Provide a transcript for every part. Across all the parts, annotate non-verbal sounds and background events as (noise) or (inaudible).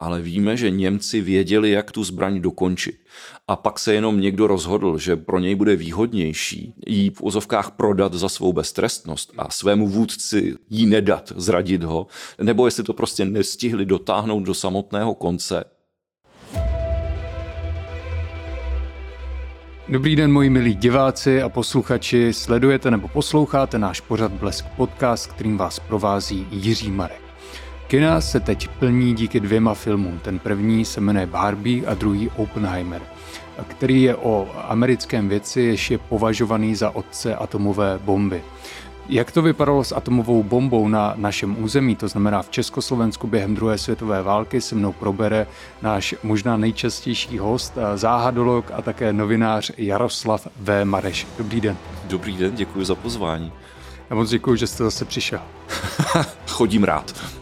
ale víme, že Němci věděli, jak tu zbraň dokončit. A pak se jenom někdo rozhodl, že pro něj bude výhodnější jí v úzovkách prodat za svou beztrestnost a svému vůdci jí nedat, zradit ho, nebo jestli to prostě nestihli dotáhnout do samotného konce. Dobrý den, moji milí diváci a posluchači. Sledujete nebo posloucháte náš pořad Blesk podcast, kterým vás provází Jiří Marek. Kina se teď plní díky dvěma filmům. Ten první se jmenuje Barbie a druhý Oppenheimer, který je o americkém věci, jež je považovaný za otce atomové bomby. Jak to vypadalo s atomovou bombou na našem území, to znamená v Československu během druhé světové války, se mnou probere náš možná nejčastější host, záhadolog a také novinář Jaroslav V. Mareš. Dobrý den. Dobrý den, děkuji za pozvání. Já moc děkuji, že jste zase přišel. (laughs) Chodím rád.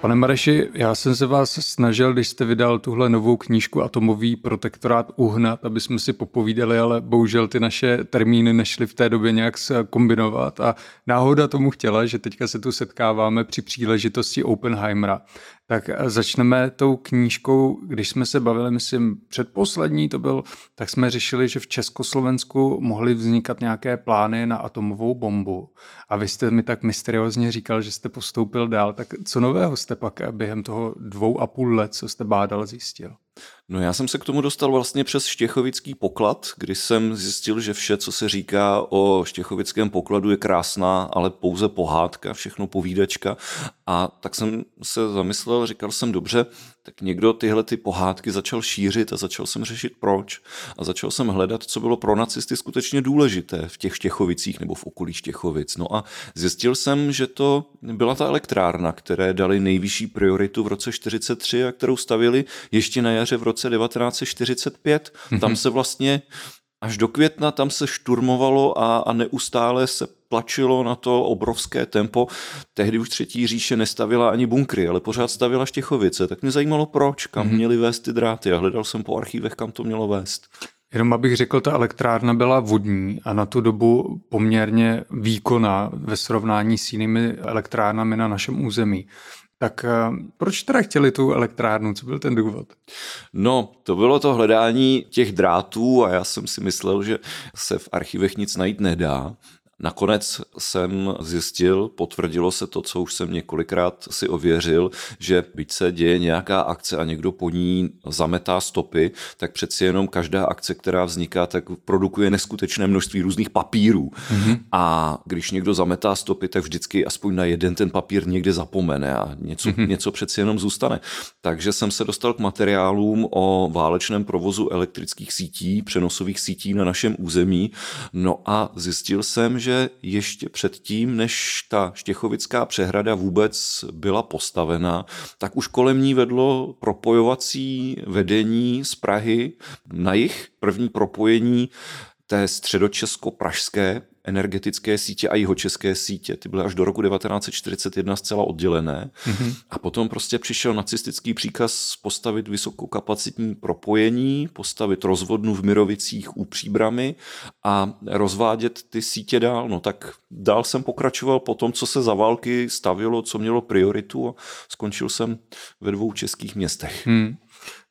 Pane Mareši, já jsem se vás snažil, když jste vydal tuhle novou knížku Atomový protektorát uhnat, aby jsme si popovídali, ale bohužel ty naše termíny nešly v té době nějak kombinovat a náhoda tomu chtěla, že teďka se tu setkáváme při příležitosti Oppenheimera. Tak začneme tou knížkou, když jsme se bavili, myslím, předposlední to byl, tak jsme řešili, že v Československu mohly vznikat nějaké plány na atomovou bombu. A vy jste mi tak mysteriózně říkal, že jste postoupil dál. Tak co nového jste pak během toho dvou a půl let, co jste bádal, zjistil? No já jsem se k tomu dostal vlastně přes štěchovický poklad, kdy jsem zjistil, že vše, co se říká o štěchovickém pokladu je krásná, ale pouze pohádka, všechno povídačka. A tak jsem se zamyslel, říkal jsem dobře, tak někdo tyhle ty pohádky začal šířit a začal jsem řešit proč. A začal jsem hledat, co bylo pro nacisty skutečně důležité v těch Štěchovicích nebo v okolí Štěchovic. No a zjistil jsem, že to byla ta elektrárna, které dali nejvyšší prioritu v roce 43 a kterou stavili ještě na jaře v roce 1945. Mm-hmm. Tam se vlastně až do května tam se šturmovalo a, a neustále se tlačilo na to obrovské tempo. Tehdy už třetí říše nestavila ani bunkry, ale pořád stavila Štěchovice. Tak mě zajímalo, proč, kam mm-hmm. měli vést ty dráty a hledal jsem po archívech, kam to mělo vést. Jenom abych řekl, ta elektrárna byla vodní a na tu dobu poměrně výkonná ve srovnání s jinými elektrárnami na našem území. Tak eh, proč teda chtěli tu elektrárnu? Co byl ten důvod? No, to bylo to hledání těch drátů a já jsem si myslel, že se v archivech nic najít nedá. Nakonec jsem zjistil, potvrdilo se to, co už jsem několikrát si ověřil, že byť se děje nějaká akce a někdo po ní zametá stopy, tak přeci jenom každá akce, která vzniká, tak produkuje neskutečné množství různých papírů. Mm-hmm. A když někdo zametá stopy, tak vždycky aspoň na jeden ten papír někde zapomene a něco, mm-hmm. něco přeci jenom zůstane. Takže jsem se dostal k materiálům o válečném provozu elektrických sítí, přenosových sítí na našem území. No a zjistil jsem, že že ještě předtím, než ta Štěchovická přehrada vůbec byla postavena, tak už kolem ní vedlo propojovací vedení z Prahy na jich. První propojení té středočesko-pražské energetické sítě a jihočeské sítě. Ty byly až do roku 1941 zcela oddělené. Mm-hmm. A potom prostě přišel nacistický příkaz postavit vysokokapacitní propojení, postavit rozvodnu v Mirovicích u Příbramy a rozvádět ty sítě dál. No tak dál jsem pokračoval po tom, co se za války stavilo, co mělo prioritu a skončil jsem ve dvou českých městech. Hmm.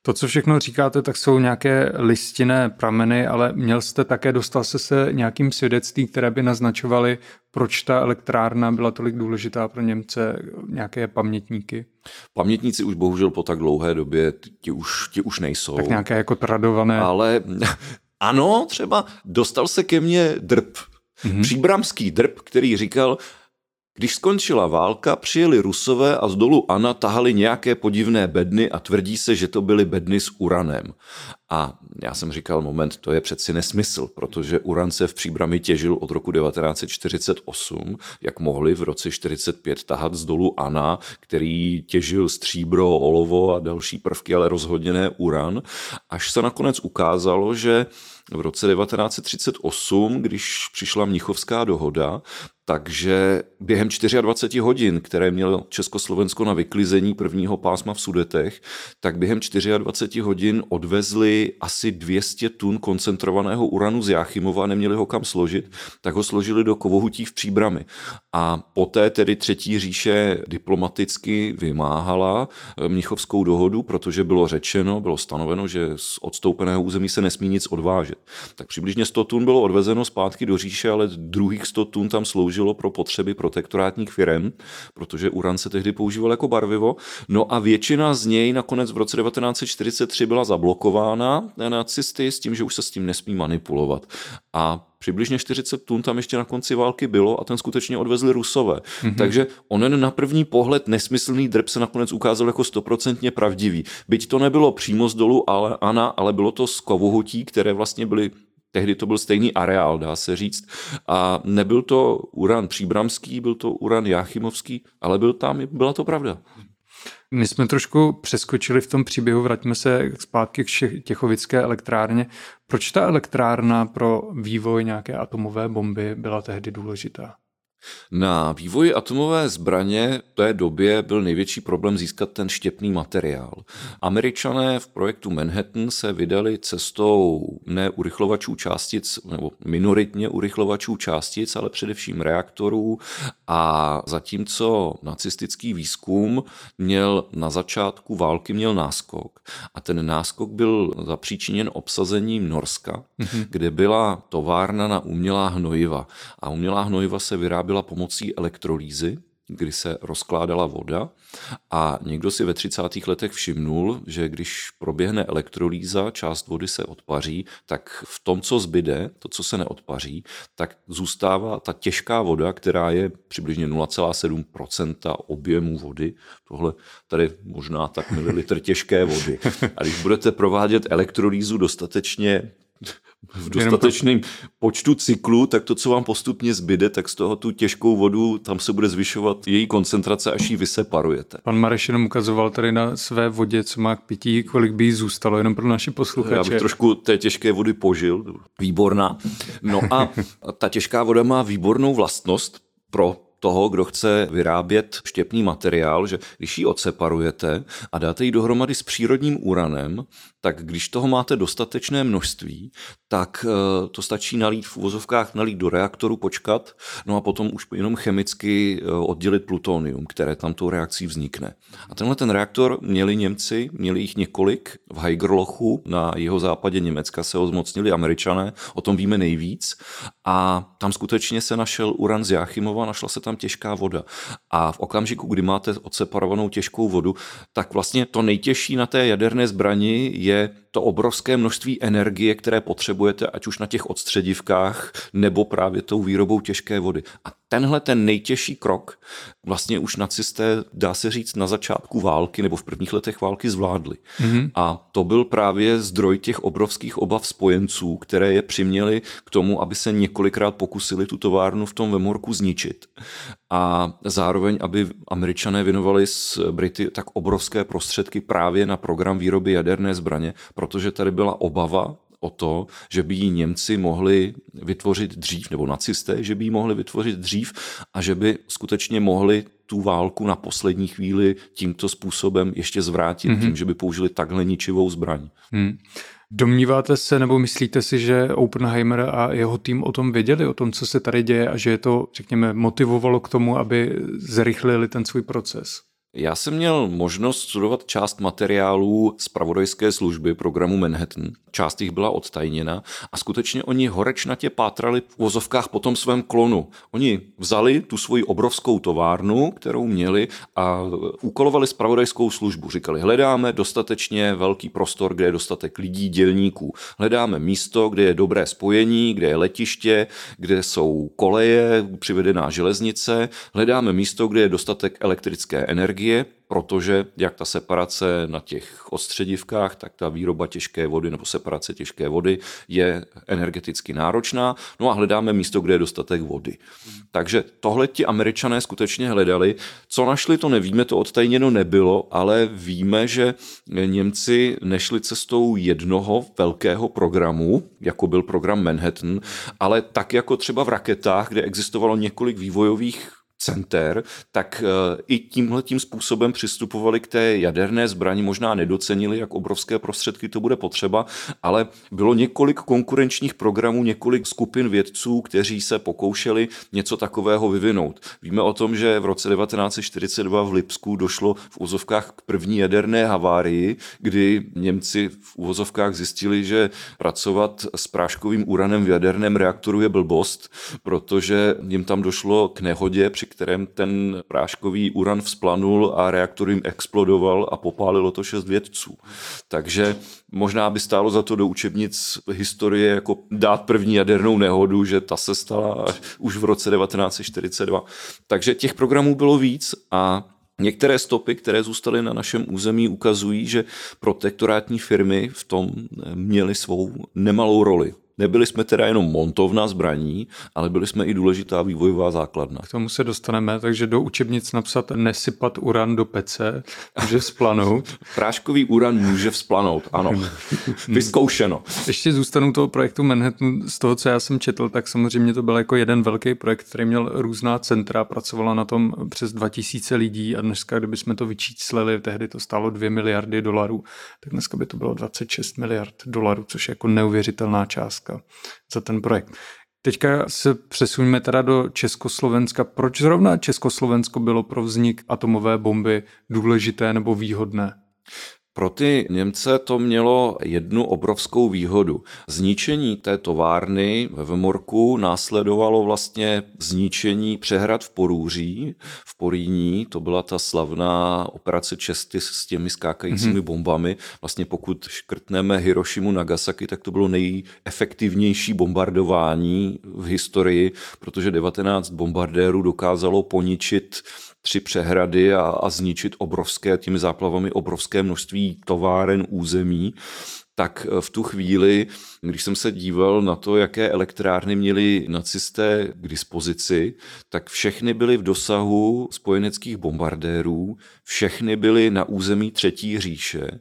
To, co všechno říkáte, tak jsou nějaké listinné prameny, ale měl jste také, dostal se se nějakým svědectví, které by naznačovaly, proč ta elektrárna byla tolik důležitá pro Němce, nějaké pamětníky? Pamětníci už bohužel po tak dlouhé době, ti už, ti už nejsou. Tak nějaké jako tradované. Ale (laughs) ano, třeba dostal se ke mně drb. Mm-hmm. Příbramský drb, který říkal, když skončila válka, přijeli Rusové a z dolu Ana tahali nějaké podivné bedny a tvrdí se, že to byly bedny s uranem. A já jsem říkal, moment, to je přeci nesmysl, protože uran se v příbrami těžil od roku 1948, jak mohli v roce 45 tahat z dolu Ana, který těžil stříbro, olovo a další prvky, ale rozhodně ne uran, až se nakonec ukázalo, že v roce 1938, když přišla Mnichovská dohoda, Takže během 24 hodin, které mělo Československo na vyklizení prvního pásma v Sudetech, tak během 24 hodin odvezli asi 200 tun koncentrovaného uranu z Jáchymova neměli ho kam složit, tak ho složili do kovohutí v Příbrami. A poté tedy Třetí říše diplomaticky vymáhala Mnichovskou dohodu, protože bylo řečeno, bylo stanoveno, že z odstoupeného území se nesmí nic odvážet. Tak přibližně 100 tun bylo odvezeno zpátky do říše, ale druhých 100 tun tam sloužilo pro potřeby protektorátních firm, protože uran se tehdy používal jako barvivo. No a většina z něj nakonec v roce 1943 byla zablokována nacisty s tím, že už se s tím nesmí manipulovat. A Přibližně 40 tun tam ještě na konci války bylo a ten skutečně odvezli Rusové. Mm-hmm. Takže onen na první pohled nesmyslný drb se nakonec ukázal jako stoprocentně pravdivý. Byť to nebylo přímo z dolu ale, Ana, ale bylo to z kovohutí, které vlastně byly Tehdy to byl stejný areál, dá se říct. A nebyl to uran příbramský, byl to uran jáchymovský, ale byl tam, byla to pravda. My jsme trošku přeskočili v tom příběhu, vraťme se zpátky k Těchovické elektrárně. Proč ta elektrárna pro vývoj nějaké atomové bomby byla tehdy důležitá? Na vývoji atomové zbraně v té době byl největší problém získat ten štěpný materiál. Američané v projektu Manhattan se vydali cestou ne urychlovačů částic, nebo minoritně urychlovačů částic, ale především reaktorů a zatímco nacistický výzkum měl na začátku války měl náskok a ten náskok byl zapříčiněn obsazením Norska, mm-hmm. kde byla továrna na umělá hnojiva a umělá hnojiva se vyrábí vyráběla pomocí elektrolýzy, kdy se rozkládala voda a někdo si ve 30. letech všimnul, že když proběhne elektrolýza, část vody se odpaří, tak v tom, co zbyde, to, co se neodpaří, tak zůstává ta těžká voda, která je přibližně 0,7% objemu vody. Tohle tady možná tak mililitr těžké vody. A když budete provádět elektrolýzu dostatečně v dostatečném počtu cyklů, tak to, co vám postupně zbyde, tak z toho tu těžkou vodu, tam se bude zvyšovat její koncentrace, až ji vyseparujete. Pan Mareš jenom ukazoval tady na své vodě, co má k pití, kolik by jí zůstalo, jenom pro naše posluchače. Já bych trošku té těžké vody požil, výborná. No a (laughs) ta těžká voda má výbornou vlastnost pro toho, kdo chce vyrábět štěpný materiál, že když ji odseparujete a dáte ji dohromady s přírodním uranem, tak když toho máte dostatečné množství, tak eh, to stačí nalít v uvozovkách, nalít do reaktoru, počkat, no a potom už jenom chemicky eh, oddělit plutonium, které tam tou reakcí vznikne. A tenhle ten reaktor měli Němci, měli jich několik v Heigerlochu na jeho západě Německa se ho zmocnili američané, o tom víme nejvíc a tam skutečně se našel uran z Jáchymova, našla se tam těžká voda. A v okamžiku, kdy máte odseparovanou těžkou vodu, tak vlastně to nejtěžší na té jaderné zbrani je je to obrovské množství energie, které potřebujete, ať už na těch odstředivkách, nebo právě tou výrobou těžké vody. A tenhle ten nejtěžší krok vlastně už nacisté, dá se říct, na začátku války nebo v prvních letech války zvládli. Mm-hmm. A to byl právě zdroj těch obrovských obav spojenců, které je přiměli k tomu, aby se několikrát pokusili tu továrnu v tom Vemorku zničit. A zároveň, aby američané věnovali s Brity tak obrovské prostředky právě na program výroby jaderné zbraně, protože tady byla obava o to, že by ji Němci mohli vytvořit dřív, nebo nacisté, že by ji mohli vytvořit dřív a že by skutečně mohli tu válku na poslední chvíli tímto způsobem ještě zvrátit, mm-hmm. tím, že by použili takhle ničivou zbraň. Mm. Domníváte se nebo myslíte si, že Oppenheimer a jeho tým o tom věděli, o tom, co se tady děje a že je to, řekněme, motivovalo k tomu, aby zrychlili ten svůj proces? Já jsem měl možnost studovat část materiálů z pravodajské služby programu Manhattan. Část jich byla odtajněna a skutečně oni horečnatě pátrali v vozovkách po tom svém klonu. Oni vzali tu svoji obrovskou továrnu, kterou měli a úkolovali spravodajskou službu. Říkali, hledáme dostatečně velký prostor, kde je dostatek lidí, dělníků. Hledáme místo, kde je dobré spojení, kde je letiště, kde jsou koleje, přivedená železnice. Hledáme místo, kde je dostatek elektrické energie, protože jak ta separace na těch ostředivkách, tak ta výroba těžké vody nebo separace těžké vody je energeticky náročná. No a hledáme místo, kde je dostatek vody. Takže tohle ti američané skutečně hledali. Co našli, to nevíme, to odtajněno nebylo, ale víme, že Němci nešli cestou jednoho velkého programu, jako byl program Manhattan, ale tak jako třeba v raketách, kde existovalo několik vývojových center, tak eh, i tímhle tím způsobem přistupovali k té jaderné zbrani, možná nedocenili, jak obrovské prostředky to bude potřeba, ale bylo několik konkurenčních programů, několik skupin vědců, kteří se pokoušeli něco takového vyvinout. Víme o tom, že v roce 1942 v Lipsku došlo v úzovkách k první jaderné havárii, kdy Němci v úvozovkách zjistili, že pracovat s práškovým uranem v jaderném reaktoru je blbost, protože jim tam došlo k nehodě, při kterém ten práškový uran vzplanul a reaktor jim explodoval a popálilo to šest vědců. Takže možná by stálo za to do učebnic historie jako dát první jadernou nehodu, že ta se stala už v roce 1942. Takže těch programů bylo víc a Některé stopy, které zůstaly na našem území, ukazují, že protektorátní firmy v tom měly svou nemalou roli. Nebyli jsme teda jenom montovna zbraní, ale byli jsme i důležitá vývojová základna. K tomu se dostaneme, takže do učebnic napsat nesypat uran do pece, může vzplanout. (laughs) Práškový uran může vzplanout, ano. (laughs) Vyzkoušeno. Ještě zůstanu toho projektu Manhattan, z toho, co já jsem četl, tak samozřejmě to byl jako jeden velký projekt, který měl různá centra, pracovala na tom přes 2000 lidí a dneska, kdybychom to vyčíslili, tehdy to stálo 2 miliardy dolarů, tak dneska by to bylo 26 miliard dolarů, což je jako neuvěřitelná částka částka za ten projekt. Teďka se přesuneme teda do Československa. Proč zrovna Československo bylo pro vznik atomové bomby důležité nebo výhodné? Pro ty Němce to mělo jednu obrovskou výhodu. Zničení té továrny ve Vemorku následovalo vlastně zničení přehrad v Porůří, v Poríní, to byla ta slavná operace Česty s těmi skákajícími mm-hmm. bombami. Vlastně pokud škrtneme Hirošimu Nagasaki, tak to bylo nejefektivnější bombardování v historii, protože 19 bombardérů dokázalo poničit tři přehrady a, a zničit obrovské, těmi záplavami obrovské množství továren území, tak eh, v tu chvíli, když jsem se díval na to, jaké elektrárny měli nacisté k dispozici, tak všechny byly v dosahu spojeneckých bombardérů, všechny byly na území Třetí říše.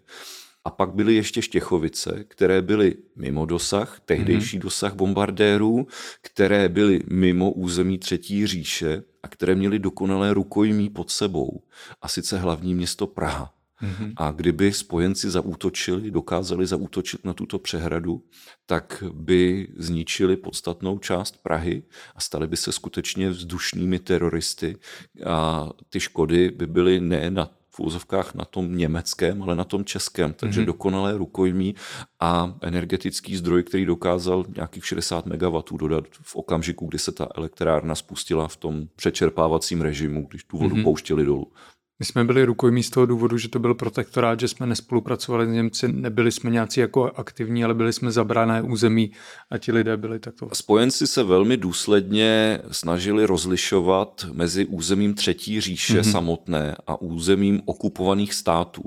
A pak byly ještě Štěchovice, které byly mimo dosah, tehdejší mm-hmm. dosah bombardérů, které byly mimo území Třetí říše a které měly dokonalé rukojmí pod sebou. A sice hlavní město Praha. Mm-hmm. A kdyby spojenci zaútočili, dokázali zaútočit na tuto přehradu, tak by zničili podstatnou část Prahy a stali by se skutečně vzdušnými teroristy. A ty škody by byly ne na v úzovkách na tom německém, ale na tom českém. Takže mm-hmm. dokonalé rukojmí a energetický zdroj, který dokázal nějakých 60 MW dodat v okamžiku, kdy se ta elektrárna spustila v tom přečerpávacím režimu, když tu vodu mm-hmm. pouštěli dolů. My jsme byli rukojmí z toho důvodu, že to byl protektorát, že jsme nespolupracovali s Němci, nebyli jsme nějací jako aktivní, ale byli jsme zabrané území a ti lidé byli takto. Spojenci se velmi důsledně snažili rozlišovat mezi územím Třetí říše mm-hmm. samotné a územím okupovaných států.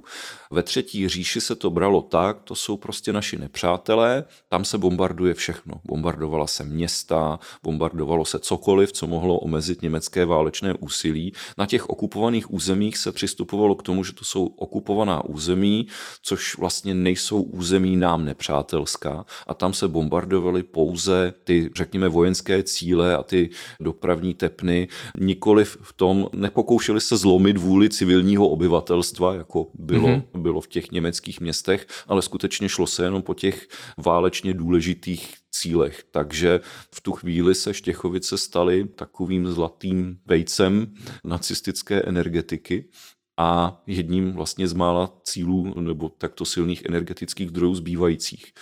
Ve Třetí říši se to bralo tak, to jsou prostě naši nepřátelé, tam se bombarduje všechno. Bombardovala se města, bombardovalo se cokoliv, co mohlo omezit německé válečné úsilí. Na těch okupovaných územích se přistupovalo k tomu, že to jsou okupovaná území, což vlastně nejsou území nám nepřátelská a tam se bombardovaly pouze ty, řekněme, vojenské cíle a ty dopravní tepny, nikoliv v tom, nepokoušeli se zlomit vůli civilního obyvatelstva, jako bylo, mm-hmm. Bylo v těch německých městech, ale skutečně šlo se jenom po těch válečně důležitých cílech. Takže v tu chvíli se Štěchovice staly takovým zlatým vejcem nacistické energetiky a jedním vlastně z mála cílů nebo takto silných energetických zdrojů zbývajících.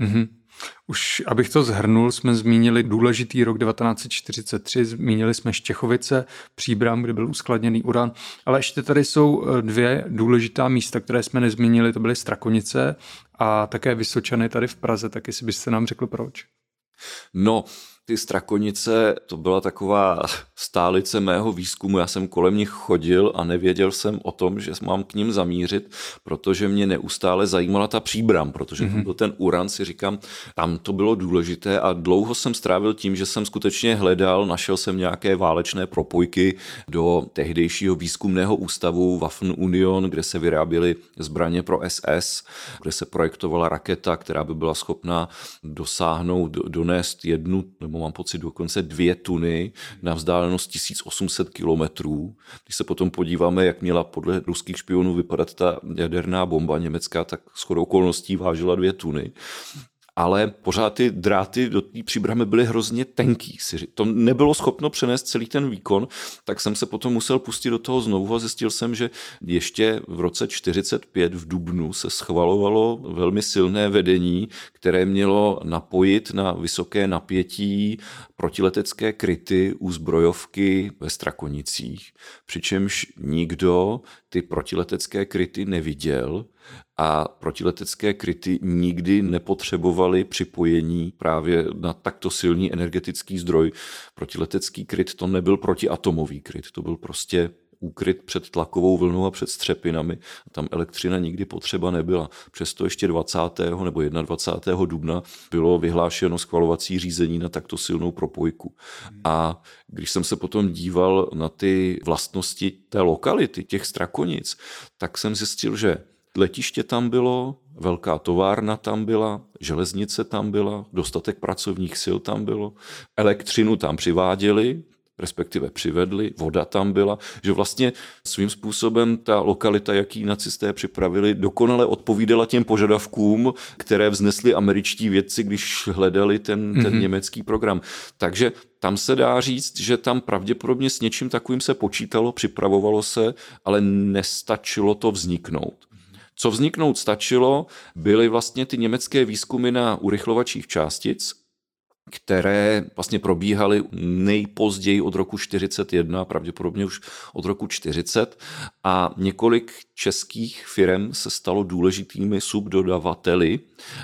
Mm-hmm. Už abych to zhrnul, jsme zmínili důležitý rok 1943, zmínili jsme Štěchovice, Příbram, kde byl uskladněný uran, ale ještě tady jsou eh, dvě důležitá místa, které jsme nezmínili, to byly Strakonice a také Vysočany tady v Praze, tak jestli byste nám řekl proč. No, ty strakonice, to byla taková stálice mého výzkumu. Já jsem kolem nich chodil a nevěděl jsem o tom, že mám k ním zamířit, protože mě neustále zajímala ta příbram, protože mm-hmm. byl ten uran, si říkám, tam to bylo důležité a dlouho jsem strávil tím, že jsem skutečně hledal, našel jsem nějaké válečné propojky do tehdejšího výzkumného ústavu Waffen Union, kde se vyráběly zbraně pro SS, kde se projektovala raketa, která by byla schopná dosáhnout, donést jednu nebo nebo mám pocit dokonce dvě tuny na vzdálenost 1800 kilometrů. Když se potom podíváme, jak měla podle ruských špionů vypadat ta jaderná bomba německá, tak shodou okolností vážila dvě tuny ale pořád ty dráty do té příbramy byly hrozně tenký. To nebylo schopno přenést celý ten výkon, tak jsem se potom musel pustit do toho znovu a zjistil jsem, že ještě v roce 45 v Dubnu se schvalovalo velmi silné vedení, které mělo napojit na vysoké napětí protiletecké kryty u zbrojovky ve Strakonicích, přičemž nikdo ty protiletecké kryty neviděl a protiletecké kryty nikdy nepotřebovaly připojení právě na takto silný energetický zdroj. Protiletecký kryt to nebyl protiatomový kryt, to byl prostě úkryt před tlakovou vlnou a před střepinami. A tam elektřina nikdy potřeba nebyla. Přesto ještě 20. nebo 21. dubna bylo vyhlášeno schvalovací řízení na takto silnou propojku. A když jsem se potom díval na ty vlastnosti té lokality, těch strakonic, tak jsem zjistil, že letiště tam bylo, velká továrna tam byla, železnice tam byla, dostatek pracovních sil tam bylo, elektřinu tam přiváděli, respektive přivedli, voda tam byla, že vlastně svým způsobem ta lokalita, jaký nacisté připravili, dokonale odpovídala těm požadavkům, které vznesli američtí vědci, když hledali ten, ten mm-hmm. německý program. Takže tam se dá říct, že tam pravděpodobně s něčím takovým se počítalo, připravovalo se, ale nestačilo to vzniknout. Co vzniknout stačilo, byly vlastně ty německé výzkumy na urychlovačích částic, které vlastně probíhaly nejpozději od roku 41, pravděpodobně už od roku 40 a několik českých firm se stalo důležitými subdodavateli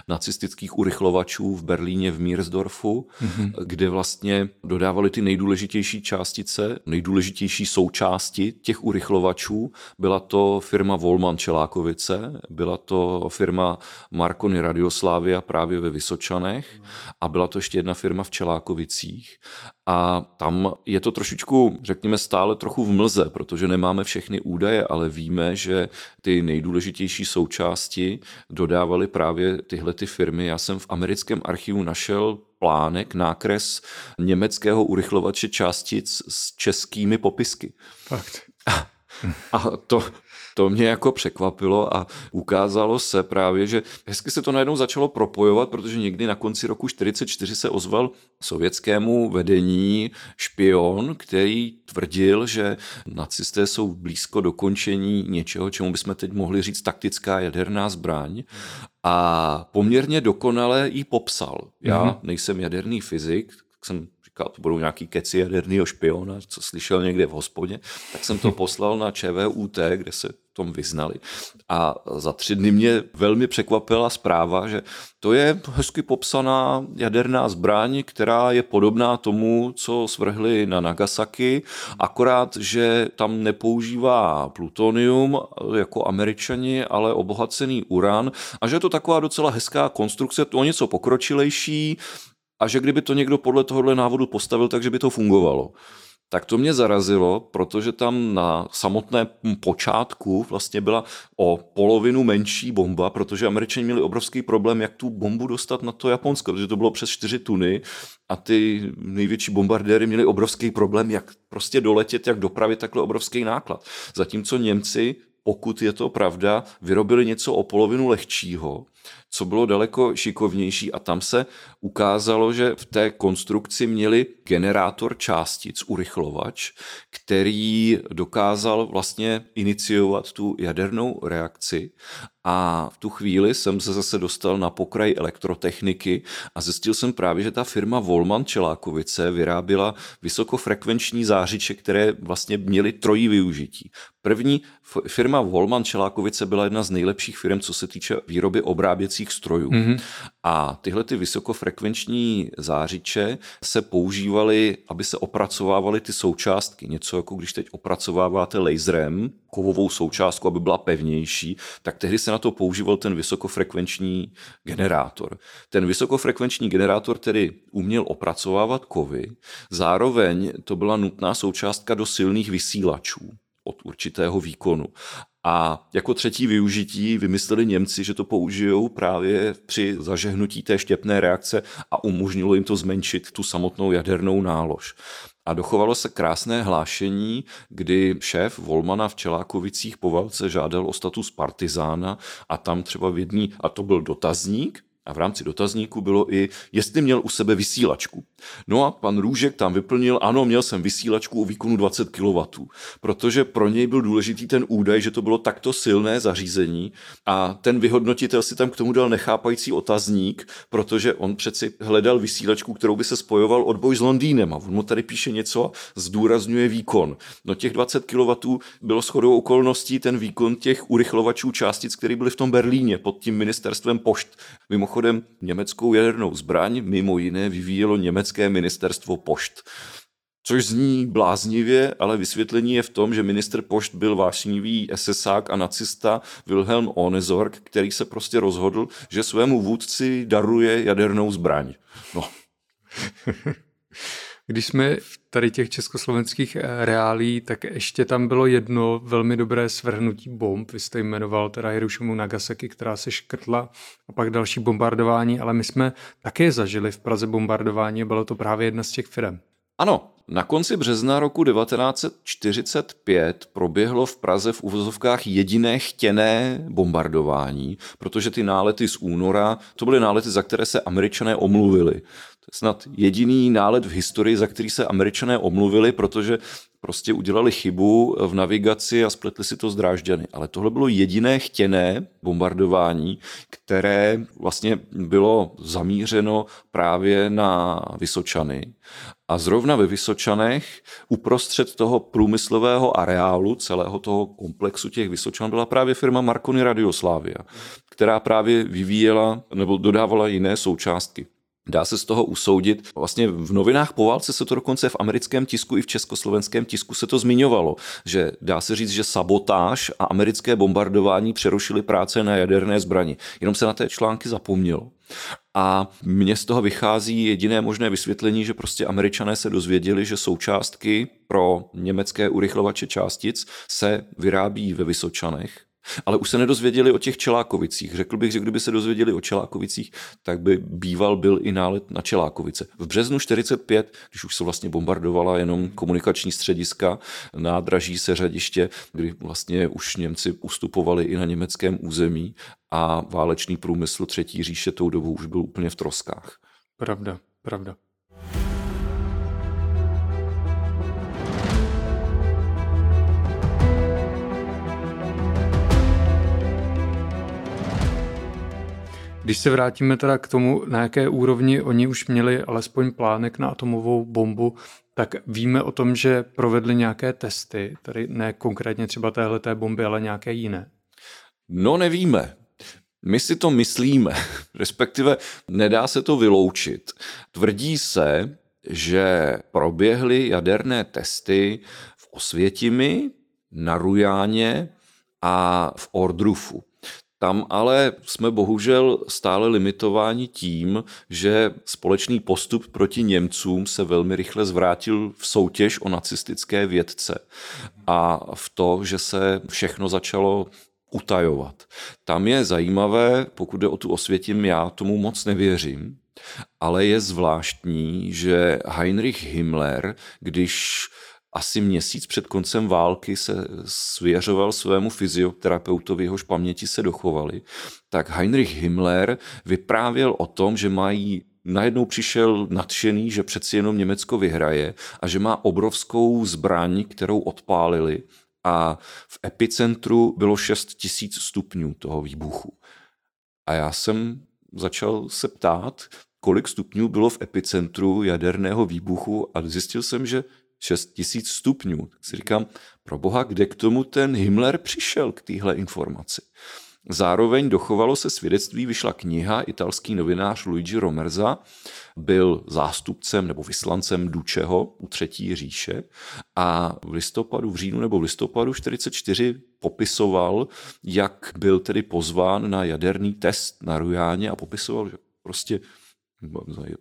nacistických urychlovačů v Berlíně v Mírsdorfu, mm-hmm. kde vlastně dodávali ty nejdůležitější částice, nejdůležitější součásti těch urychlovačů. Byla to firma Volman Čelákovice, byla to firma Marconi Radioslávia právě ve Vysočanech a byla to ještě jedna firma v Čelákovicích. A tam je to trošičku, řekněme, stále trochu v mlze, protože nemáme všechny údaje, ale víme, že ty nejdůležitější součásti dodávaly právě tyhle ty firmy. Já jsem v americkém archivu našel plánek, nákres německého urychlovače částic s českými popisky. Fakt. A to, to mě jako překvapilo a ukázalo se právě, že hezky se to najednou začalo propojovat, protože někdy na konci roku 44 se ozval sovětskému vedení špion, který tvrdil, že nacisté jsou blízko dokončení něčeho, čemu bychom teď mohli říct taktická jaderná zbraň a poměrně dokonale ji popsal. Já mm-hmm. nejsem jaderný fyzik, tak jsem říkal, to budou nějaký keci jaderného špiona, co slyšel někde v hospodě, tak jsem to (laughs) poslal na ČVUT, kde se v tom vyznali. A za tři dny mě velmi překvapila zpráva, že to je hezky popsaná jaderná zbraň, která je podobná tomu, co svrhli na Nagasaki, akorát, že tam nepoužívá plutonium jako američani, ale obohacený uran a že je to taková docela hezká konstrukce, to o něco pokročilejší, a že kdyby to někdo podle tohohle návodu postavil, takže by to fungovalo. Tak to mě zarazilo, protože tam na samotné počátku vlastně byla o polovinu menší bomba, protože američani měli obrovský problém, jak tu bombu dostat na to Japonsko, protože to bylo přes 4 tuny a ty největší bombardéry měli obrovský problém, jak prostě doletět, jak dopravit takhle obrovský náklad. Zatímco Němci pokud je to pravda, vyrobili něco o polovinu lehčího, co bylo daleko šikovnější a tam se ukázalo, že v té konstrukci měli generátor částic, urychlovač, který dokázal vlastně iniciovat tu jadernou reakci a v tu chvíli jsem se zase dostal na pokraj elektrotechniky a zjistil jsem právě, že ta firma Volman Čelákovice vyráběla vysokofrekvenční zářiče, které vlastně měly trojí využití. První firma Volman Čelákovice byla jedna z nejlepších firm, co se týče výroby obrázků vyráběcích strojů. Mm-hmm. A tyhle ty vysokofrekvenční zářiče se používaly, aby se opracovávaly ty součástky. Něco jako když teď opracováváte laserem kovovou součástku, aby byla pevnější, tak tehdy se na to používal ten vysokofrekvenční generátor. Ten vysokofrekvenční generátor tedy uměl opracovávat kovy, zároveň to byla nutná součástka do silných vysílačů od určitého výkonu. A jako třetí využití vymysleli Němci, že to použijou právě při zažehnutí té štěpné reakce a umožnilo jim to zmenšit tu samotnou jadernou nálož. A dochovalo se krásné hlášení, kdy šéf Volmana v Čelákovicích po válce žádal o status partizána a tam třeba v jedný, a to byl dotazník, a v rámci dotazníku bylo i, jestli měl u sebe vysílačku. No a pan Růžek tam vyplnil, ano, měl jsem vysílačku o výkonu 20 kW, protože pro něj byl důležitý ten údaj, že to bylo takto silné zařízení a ten vyhodnotitel si tam k tomu dal nechápající otazník, protože on přeci hledal vysílačku, kterou by se spojoval odboj s Londýnem a on mu tady píše něco zdůrazňuje výkon. No těch 20 kW bylo shodou okolností ten výkon těch urychlovačů částic, které byly v tom Berlíně pod tím ministerstvem pošt. Mimochodem německou jadernou zbraň mimo jiné vyvíjelo německé ministerstvo pošt. Což zní bláznivě, ale vysvětlení je v tom, že minister pošt byl vášnivý SSák a nacista Wilhelm Onesorg, který se prostě rozhodl, že svému vůdci daruje jadernou zbraň. No. (laughs) Když jsme v tady těch československých eh, reálí, tak ještě tam bylo jedno velmi dobré svrhnutí bomb. Vy jste jmenoval teda Hirošimu Nagasaki, která se škrtla a pak další bombardování, ale my jsme také zažili v Praze bombardování a bylo to právě jedna z těch firm. Ano, na konci března roku 1945 proběhlo v Praze v uvozovkách jediné chtěné bombardování, protože ty nálety z února, to byly nálety, za které se američané omluvili. Je snad jediný nálet v historii, za který se američané omluvili, protože prostě udělali chybu v navigaci a spletli si to z Drážďany. Ale tohle bylo jediné chtěné bombardování, které vlastně bylo zamířeno právě na Vysočany. A zrovna ve Vysočanech, uprostřed toho průmyslového areálu, celého toho komplexu těch Vysočan, byla právě firma Marconi Radioslávia, která právě vyvíjela nebo dodávala jiné součástky. Dá se z toho usoudit. Vlastně v novinách po válce se to dokonce v americkém tisku i v československém tisku se to zmiňovalo, že dá se říct, že sabotáž a americké bombardování přerušily práce na jaderné zbrani. Jenom se na té články zapomnělo. A mně z toho vychází jediné možné vysvětlení, že prostě američané se dozvěděli, že součástky pro německé urychlovače částic se vyrábí ve Vysočanech ale už se nedozvěděli o těch Čelákovicích. Řekl bych, že kdyby se dozvěděli o Čelákovicích, tak by býval byl i nálet na Čelákovice. V březnu 45, když už se vlastně bombardovala jenom komunikační střediska, nádraží se řadiště, kdy vlastně už Němci ustupovali i na německém území a válečný průmysl Třetí říše tou dobou už byl úplně v troskách. Pravda, pravda. Když se vrátíme teda k tomu, na jaké úrovni oni už měli alespoň plánek na atomovou bombu, tak víme o tom, že provedli nějaké testy, tady ne konkrétně třeba téhle bomby, ale nějaké jiné. No nevíme. My si to myslíme, (laughs) respektive nedá se to vyloučit. Tvrdí se, že proběhly jaderné testy v Osvětimi, na Rujáně a v Ordrufu. Tam ale jsme bohužel stále limitováni tím, že společný postup proti Němcům se velmi rychle zvrátil v soutěž o nacistické vědce a v to, že se všechno začalo utajovat. Tam je zajímavé, pokud jde o tu osvětím, já tomu moc nevěřím, ale je zvláštní, že Heinrich Himmler, když asi měsíc před koncem války se svěřoval svému fyzioterapeutovi, jehož paměti se dochovaly, tak Heinrich Himmler vyprávěl o tom, že mají najednou přišel nadšený, že přeci jenom Německo vyhraje a že má obrovskou zbraň, kterou odpálili a v epicentru bylo 6 tisíc stupňů toho výbuchu. A já jsem začal se ptát, kolik stupňů bylo v epicentru jaderného výbuchu a zjistil jsem, že 6 tisíc stupňů. Tak si říkám, pro boha, kde k tomu ten Himmler přišel k téhle informaci? Zároveň dochovalo se svědectví, vyšla kniha, italský novinář Luigi Romerza, byl zástupcem nebo vyslancem Dučeho u Třetí říše a v listopadu, v říjnu nebo v listopadu 44 popisoval, jak byl tedy pozván na jaderný test na Rujáně a popisoval, že prostě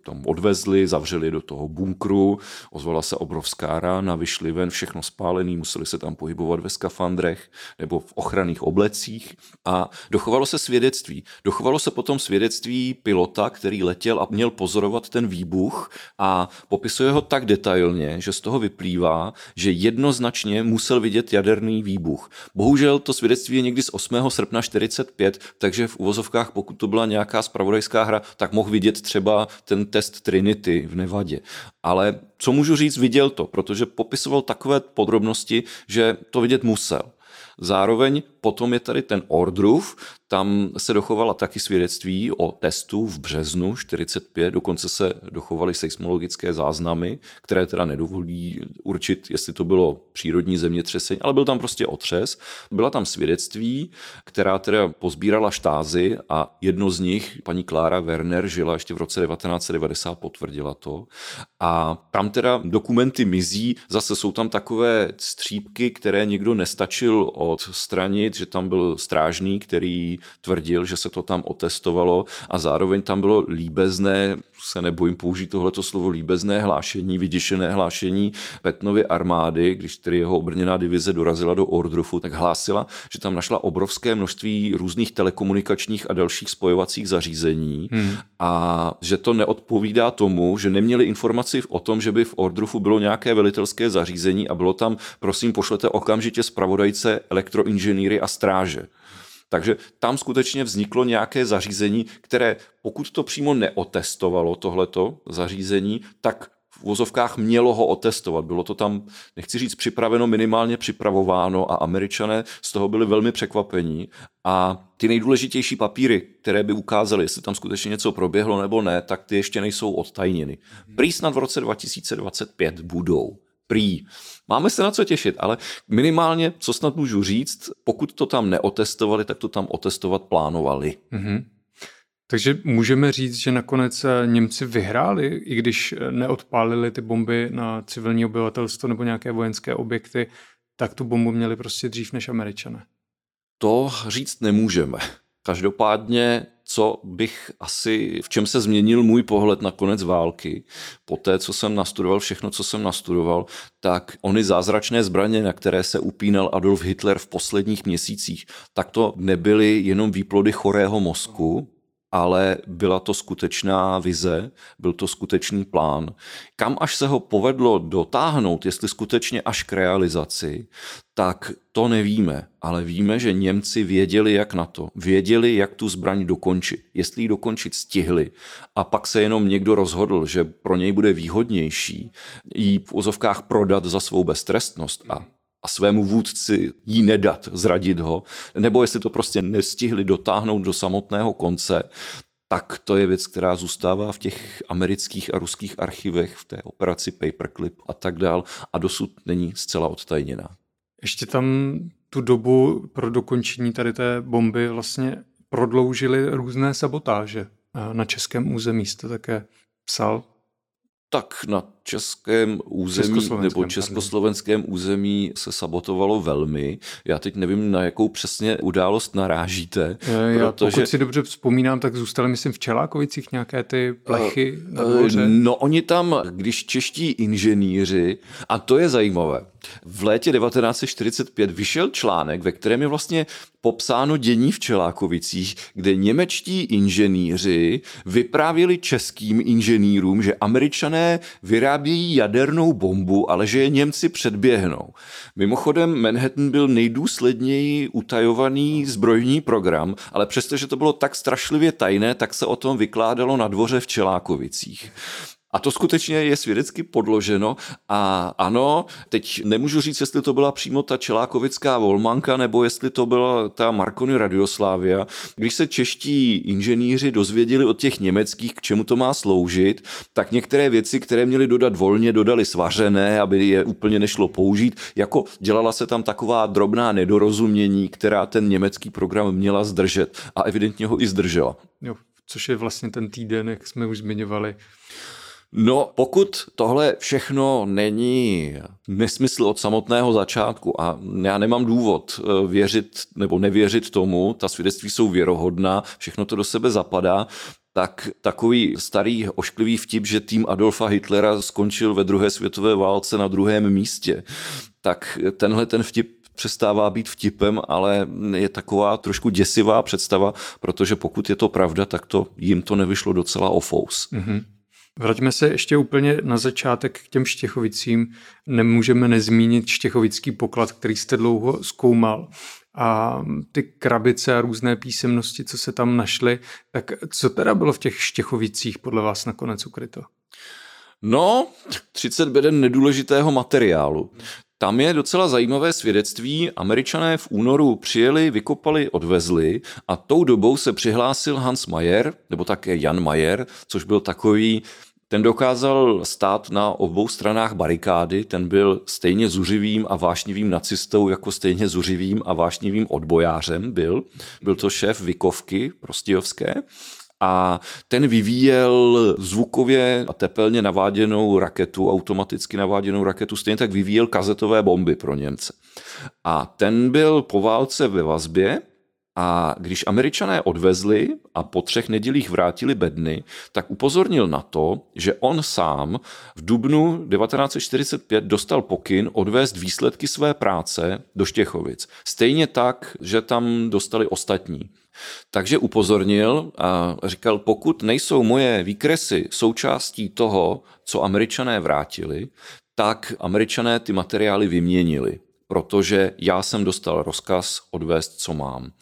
tam odvezli, zavřeli do toho bunkru, ozvala se obrovská rána, vyšli ven, všechno spálený, museli se tam pohybovat ve skafandrech nebo v ochranných oblecích a dochovalo se svědectví. Dochovalo se potom svědectví pilota, který letěl a měl pozorovat ten výbuch a popisuje ho tak detailně, že z toho vyplývá, že jednoznačně musel vidět jaderný výbuch. Bohužel to svědectví je někdy z 8. srpna 45, takže v uvozovkách, pokud to byla nějaká spravodajská hra, tak mohl vidět třeba třeba ten test Trinity v Nevadě. Ale co můžu říct, viděl to, protože popisoval takové podrobnosti, že to vidět musel. Zároveň potom je tady ten Ordruf, tam se dochovala taky svědectví o testu v březnu 45, dokonce se dochovaly seismologické záznamy, které teda nedovolí určit, jestli to bylo přírodní zemětřesení, ale byl tam prostě otřes. Byla tam svědectví, která teda pozbírala štázy a jedno z nich, paní Klára Werner, žila ještě v roce 1990, potvrdila to. A tam teda dokumenty mizí, zase jsou tam takové střípky, které někdo nestačil odstranit, že tam byl strážný, který tvrdil, že se to tam otestovalo a zároveň tam bylo líbezné, se nebojím použít tohleto slovo, líbezné hlášení, vyděšené hlášení Petnovy armády, když tedy jeho obrněná divize dorazila do Ordrufu, tak hlásila, že tam našla obrovské množství různých telekomunikačních a dalších spojovacích zařízení hmm. a že to neodpovídá tomu, že neměli informaci o tom, že by v Ordrufu bylo nějaké velitelské zařízení a bylo tam, prosím, pošlete okamžitě zpravodajce elektroinženýry a stráže. Takže tam skutečně vzniklo nějaké zařízení, které pokud to přímo neotestovalo tohleto zařízení, tak v vozovkách mělo ho otestovat. Bylo to tam, nechci říct připraveno, minimálně připravováno a američané z toho byli velmi překvapení. A ty nejdůležitější papíry, které by ukázaly, jestli tam skutečně něco proběhlo nebo ne, tak ty ještě nejsou odtajněny. Prý snad v roce 2025 budou prý. Máme se na co těšit, ale minimálně, co snad můžu říct, pokud to tam neotestovali, tak to tam otestovat plánovali. Mm-hmm. Takže můžeme říct, že nakonec eh, Němci vyhráli, i když eh, neodpálili ty bomby na civilní obyvatelstvo nebo nějaké vojenské objekty, tak tu bombu měli prostě dřív než Američané. To říct nemůžeme. Každopádně, co bych asi, v čem se změnil můj pohled na konec války, po té, co jsem nastudoval všechno, co jsem nastudoval, tak ony zázračné zbraně, na které se upínal Adolf Hitler v posledních měsících, tak to nebyly jenom výplody chorého mozku, ale byla to skutečná vize, byl to skutečný plán. Kam až se ho povedlo dotáhnout, jestli skutečně až k realizaci, tak to nevíme, ale víme, že Němci věděli, jak na to. Věděli, jak tu zbraň dokončit. Jestli ji dokončit stihli a pak se jenom někdo rozhodl, že pro něj bude výhodnější ji v ozovkách prodat za svou beztrestnost a a svému vůdci jí nedat, zradit ho, nebo jestli to prostě nestihli dotáhnout do samotného konce, tak to je věc, která zůstává v těch amerických a ruských archivech, v té operaci Paperclip a tak dál a dosud není zcela odtajněná. Ještě tam tu dobu pro dokončení tady té bomby vlastně prodloužili různé sabotáže na českém území. Jste také psal? Tak na českém území nebo československém území se sabotovalo velmi. Já teď nevím, na jakou přesně událost narážíte. Já, protože... Pokud si dobře vzpomínám, tak zůstaly, myslím, v Čelákovicích nějaké ty plechy uh, na dvoře. No oni tam, když čeští inženýři, a to je zajímavé, v létě 1945 vyšel článek, ve kterém je vlastně popsáno dění v Čelákovicích, kde němečtí inženýři vyprávěli českým inženýrům, že američané vyrábějí jadernou bombu, ale že je Němci předběhnou. Mimochodem Manhattan byl nejdůsledněji utajovaný zbrojní program, ale přestože to bylo tak strašlivě tajné, tak se o tom vykládalo na dvoře v Čelákovicích. A to skutečně je svědecky podloženo a ano, teď nemůžu říct, jestli to byla přímo ta Čelákovická Volmanka, nebo jestli to byla ta Marconi Radioslávia. Když se čeští inženýři dozvěděli od těch německých, k čemu to má sloužit, tak některé věci, které měli dodat volně, dodali svařené, aby je úplně nešlo použít. Jako dělala se tam taková drobná nedorozumění, která ten německý program měla zdržet a evidentně ho i zdržela. Jo, což je vlastně ten týden, jak jsme už zmiňovali. No, pokud tohle všechno není nesmysl od samotného začátku a já nemám důvod eh, věřit nebo nevěřit tomu, ta svědectví jsou věrohodná, všechno to do sebe zapadá, tak takový starý ošklivý vtip, že tým Adolfa Hitlera skončil ve druhé světové válce na druhém místě, tak tenhle ten vtip přestává být vtipem, ale je taková trošku děsivá představa, protože pokud je to pravda, tak to jim to nevyšlo docela ofous. Mm-hmm. Vraťme se ještě úplně na začátek k těm Štěchovicím. Nemůžeme nezmínit Štěchovický poklad, který jste dlouho zkoumal. A ty krabice a různé písemnosti, co se tam našly, tak co teda bylo v těch Štěchovicích podle vás nakonec ukryto? No, 30 beden nedůležitého materiálu. Tam je docela zajímavé svědectví. Američané v únoru přijeli, vykopali, odvezli a tou dobou se přihlásil Hans Mayer, nebo také Jan Mayer, což byl takový ten dokázal stát na obou stranách barikády, ten byl stejně zuřivým a vášnivým nacistou, jako stejně zuřivým a vášnivým odbojářem byl. Byl to šéf Vikovky prostějovské a ten vyvíjel zvukově a tepelně naváděnou raketu, automaticky naváděnou raketu, stejně tak vyvíjel kazetové bomby pro Němce. A ten byl po válce ve vazbě a když američané odvezli a po třech nedělích vrátili bedny, tak upozornil na to, že on sám v dubnu 1945 dostal pokyn odvést výsledky své práce do Štěchovic. Stejně tak, že tam dostali ostatní. Takže upozornil a říkal, pokud nejsou moje výkresy součástí toho, co američané vrátili, tak američané ty materiály vyměnili protože já jsem dostal rozkaz odvést, co mám.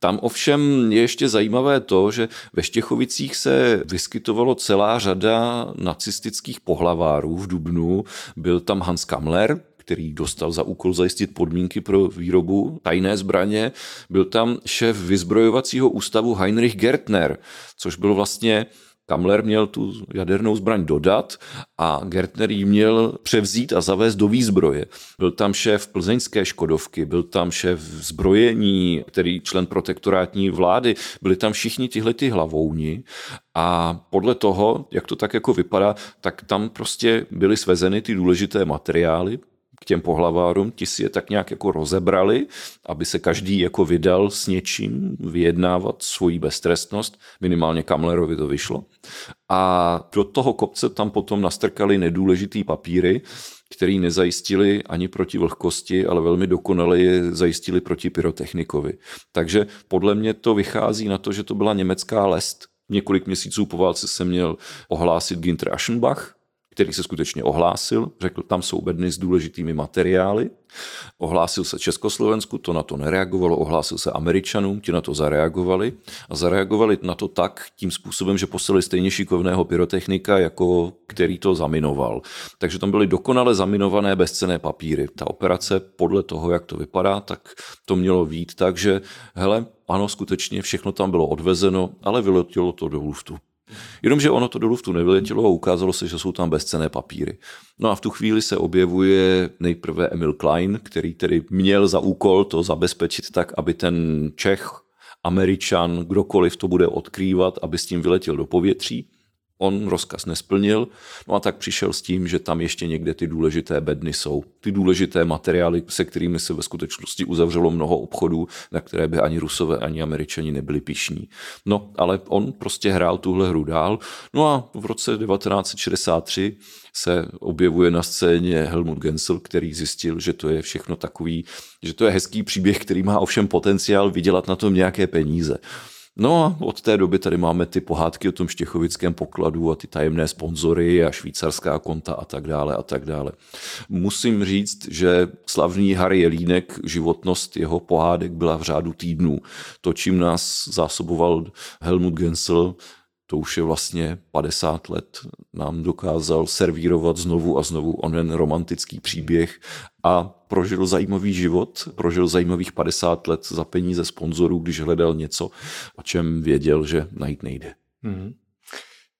Tam ovšem je ještě zajímavé to, že ve Štěchovicích se vyskytovalo celá řada nacistických pohlavárů v Dubnu. Byl tam Hans Kamler, který dostal za úkol zajistit podmínky pro výrobu tajné zbraně. Byl tam šéf vyzbrojovacího ústavu Heinrich Gertner, což byl vlastně Kamler měl tu jadernou zbraň dodat a Gertner ji měl převzít a zavést do výzbroje. Byl tam šéf plzeňské Škodovky, byl tam šéf zbrojení, který člen protektorátní vlády, byli tam všichni tihle ty hlavouni a podle toho, jak to tak jako vypadá, tak tam prostě byly svezeny ty důležité materiály, k těm pohlavárům, ti si je tak nějak jako rozebrali, aby se každý jako vydal s něčím vyjednávat svoji beztrestnost, minimálně Kamlerovi to vyšlo. A do toho kopce tam potom nastrkali nedůležitý papíry, který nezajistili ani proti vlhkosti, ale velmi dokonale je zajistili proti pyrotechnikovi. Takže podle mě to vychází na to, že to byla německá lest. Několik měsíců po válce se měl ohlásit Ginter Aschenbach, který se skutečně ohlásil, řekl, tam jsou bedny s důležitými materiály. Ohlásil se Československu, to na to nereagovalo, ohlásil se Američanům, ti na to zareagovali a zareagovali na to tak tím způsobem, že poslali stejně šikovného pyrotechnika, jako který to zaminoval. Takže tam byly dokonale zaminované bezcené papíry. Ta operace podle toho, jak to vypadá, tak to mělo vít tak, že hele, ano, skutečně všechno tam bylo odvezeno, ale vyletělo to do luftu. Jenomže ono to do luftu nevyletělo a ukázalo se, že jsou tam bezcené papíry. No a v tu chvíli se objevuje nejprve Emil Klein, který tedy měl za úkol to zabezpečit tak, aby ten Čech, Američan, kdokoliv to bude odkrývat, aby s tím vyletěl do povětří. On rozkaz nesplnil, no a tak přišel s tím, že tam ještě někde ty důležité bedny jsou. Ty důležité materiály, se kterými se ve skutečnosti uzavřelo mnoho obchodů, na které by ani Rusové, ani Američani nebyli pišní. No, ale on prostě hrál tuhle hru dál. No a v roce 1963 se objevuje na scéně Helmut Gensel, který zjistil, že to je všechno takový, že to je hezký příběh, který má ovšem potenciál vydělat na tom nějaké peníze. No a od té doby tady máme ty pohádky o tom štěchovickém pokladu a ty tajemné sponzory a švýcarská konta a tak dále a tak dále. Musím říct, že slavný Harry Jelínek, životnost jeho pohádek byla v řádu týdnů. To, čím nás zásoboval Helmut Gensel, to už je vlastně 50 let, nám dokázal servírovat znovu a znovu onen romantický příběh a prožil zajímavý život, prožil zajímavých 50 let za peníze sponzorů, když hledal něco, o čem věděl, že najít nejde. Hmm.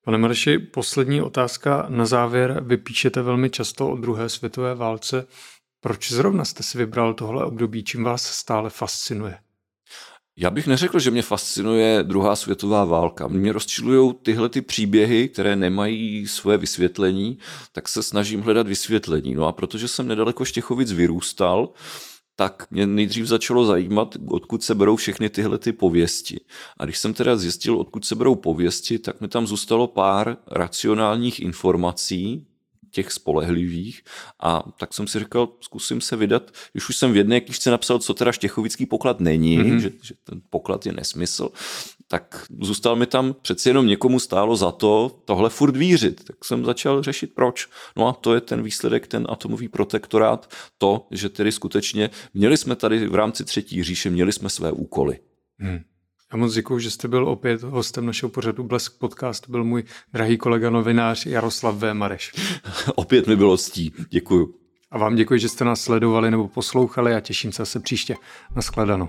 Pane Marši, poslední otázka na závěr. Vy píšete velmi často o druhé světové válce. Proč zrovna jste si vybral tohle období, čím vás stále fascinuje? Já bych neřekl, že mě fascinuje druhá světová válka. Mě rozčilují tyhle ty příběhy, které nemají své vysvětlení, tak se snažím hledat vysvětlení. No a protože jsem nedaleko Štěchovic vyrůstal, tak mě nejdřív začalo zajímat, odkud se berou všechny tyhle ty pověsti. A když jsem teda zjistil, odkud se berou pověsti, tak mi tam zůstalo pár racionálních informací, těch spolehlivých a tak jsem si říkal, zkusím se vydat, když už jsem v jedné knižce napsal, co teda štěchovický poklad není, mm-hmm. že, že ten poklad je nesmysl, tak zůstal mi tam přeci jenom někomu stálo za to tohle furt vířit. Tak jsem začal řešit proč. No a to je ten výsledek, ten atomový protektorát, to, že tedy skutečně měli jsme tady v rámci třetí říše, měli jsme své úkoly. Hmm. Já moc děkuji, že jste byl opět hostem našeho pořadu Blesk Podcast. Byl můj drahý kolega novinář Jaroslav V. Mareš. (laughs) opět mi bylo ctí. Děkuji. A vám děkuji, že jste nás sledovali nebo poslouchali a těším se zase příště. Naschledanou.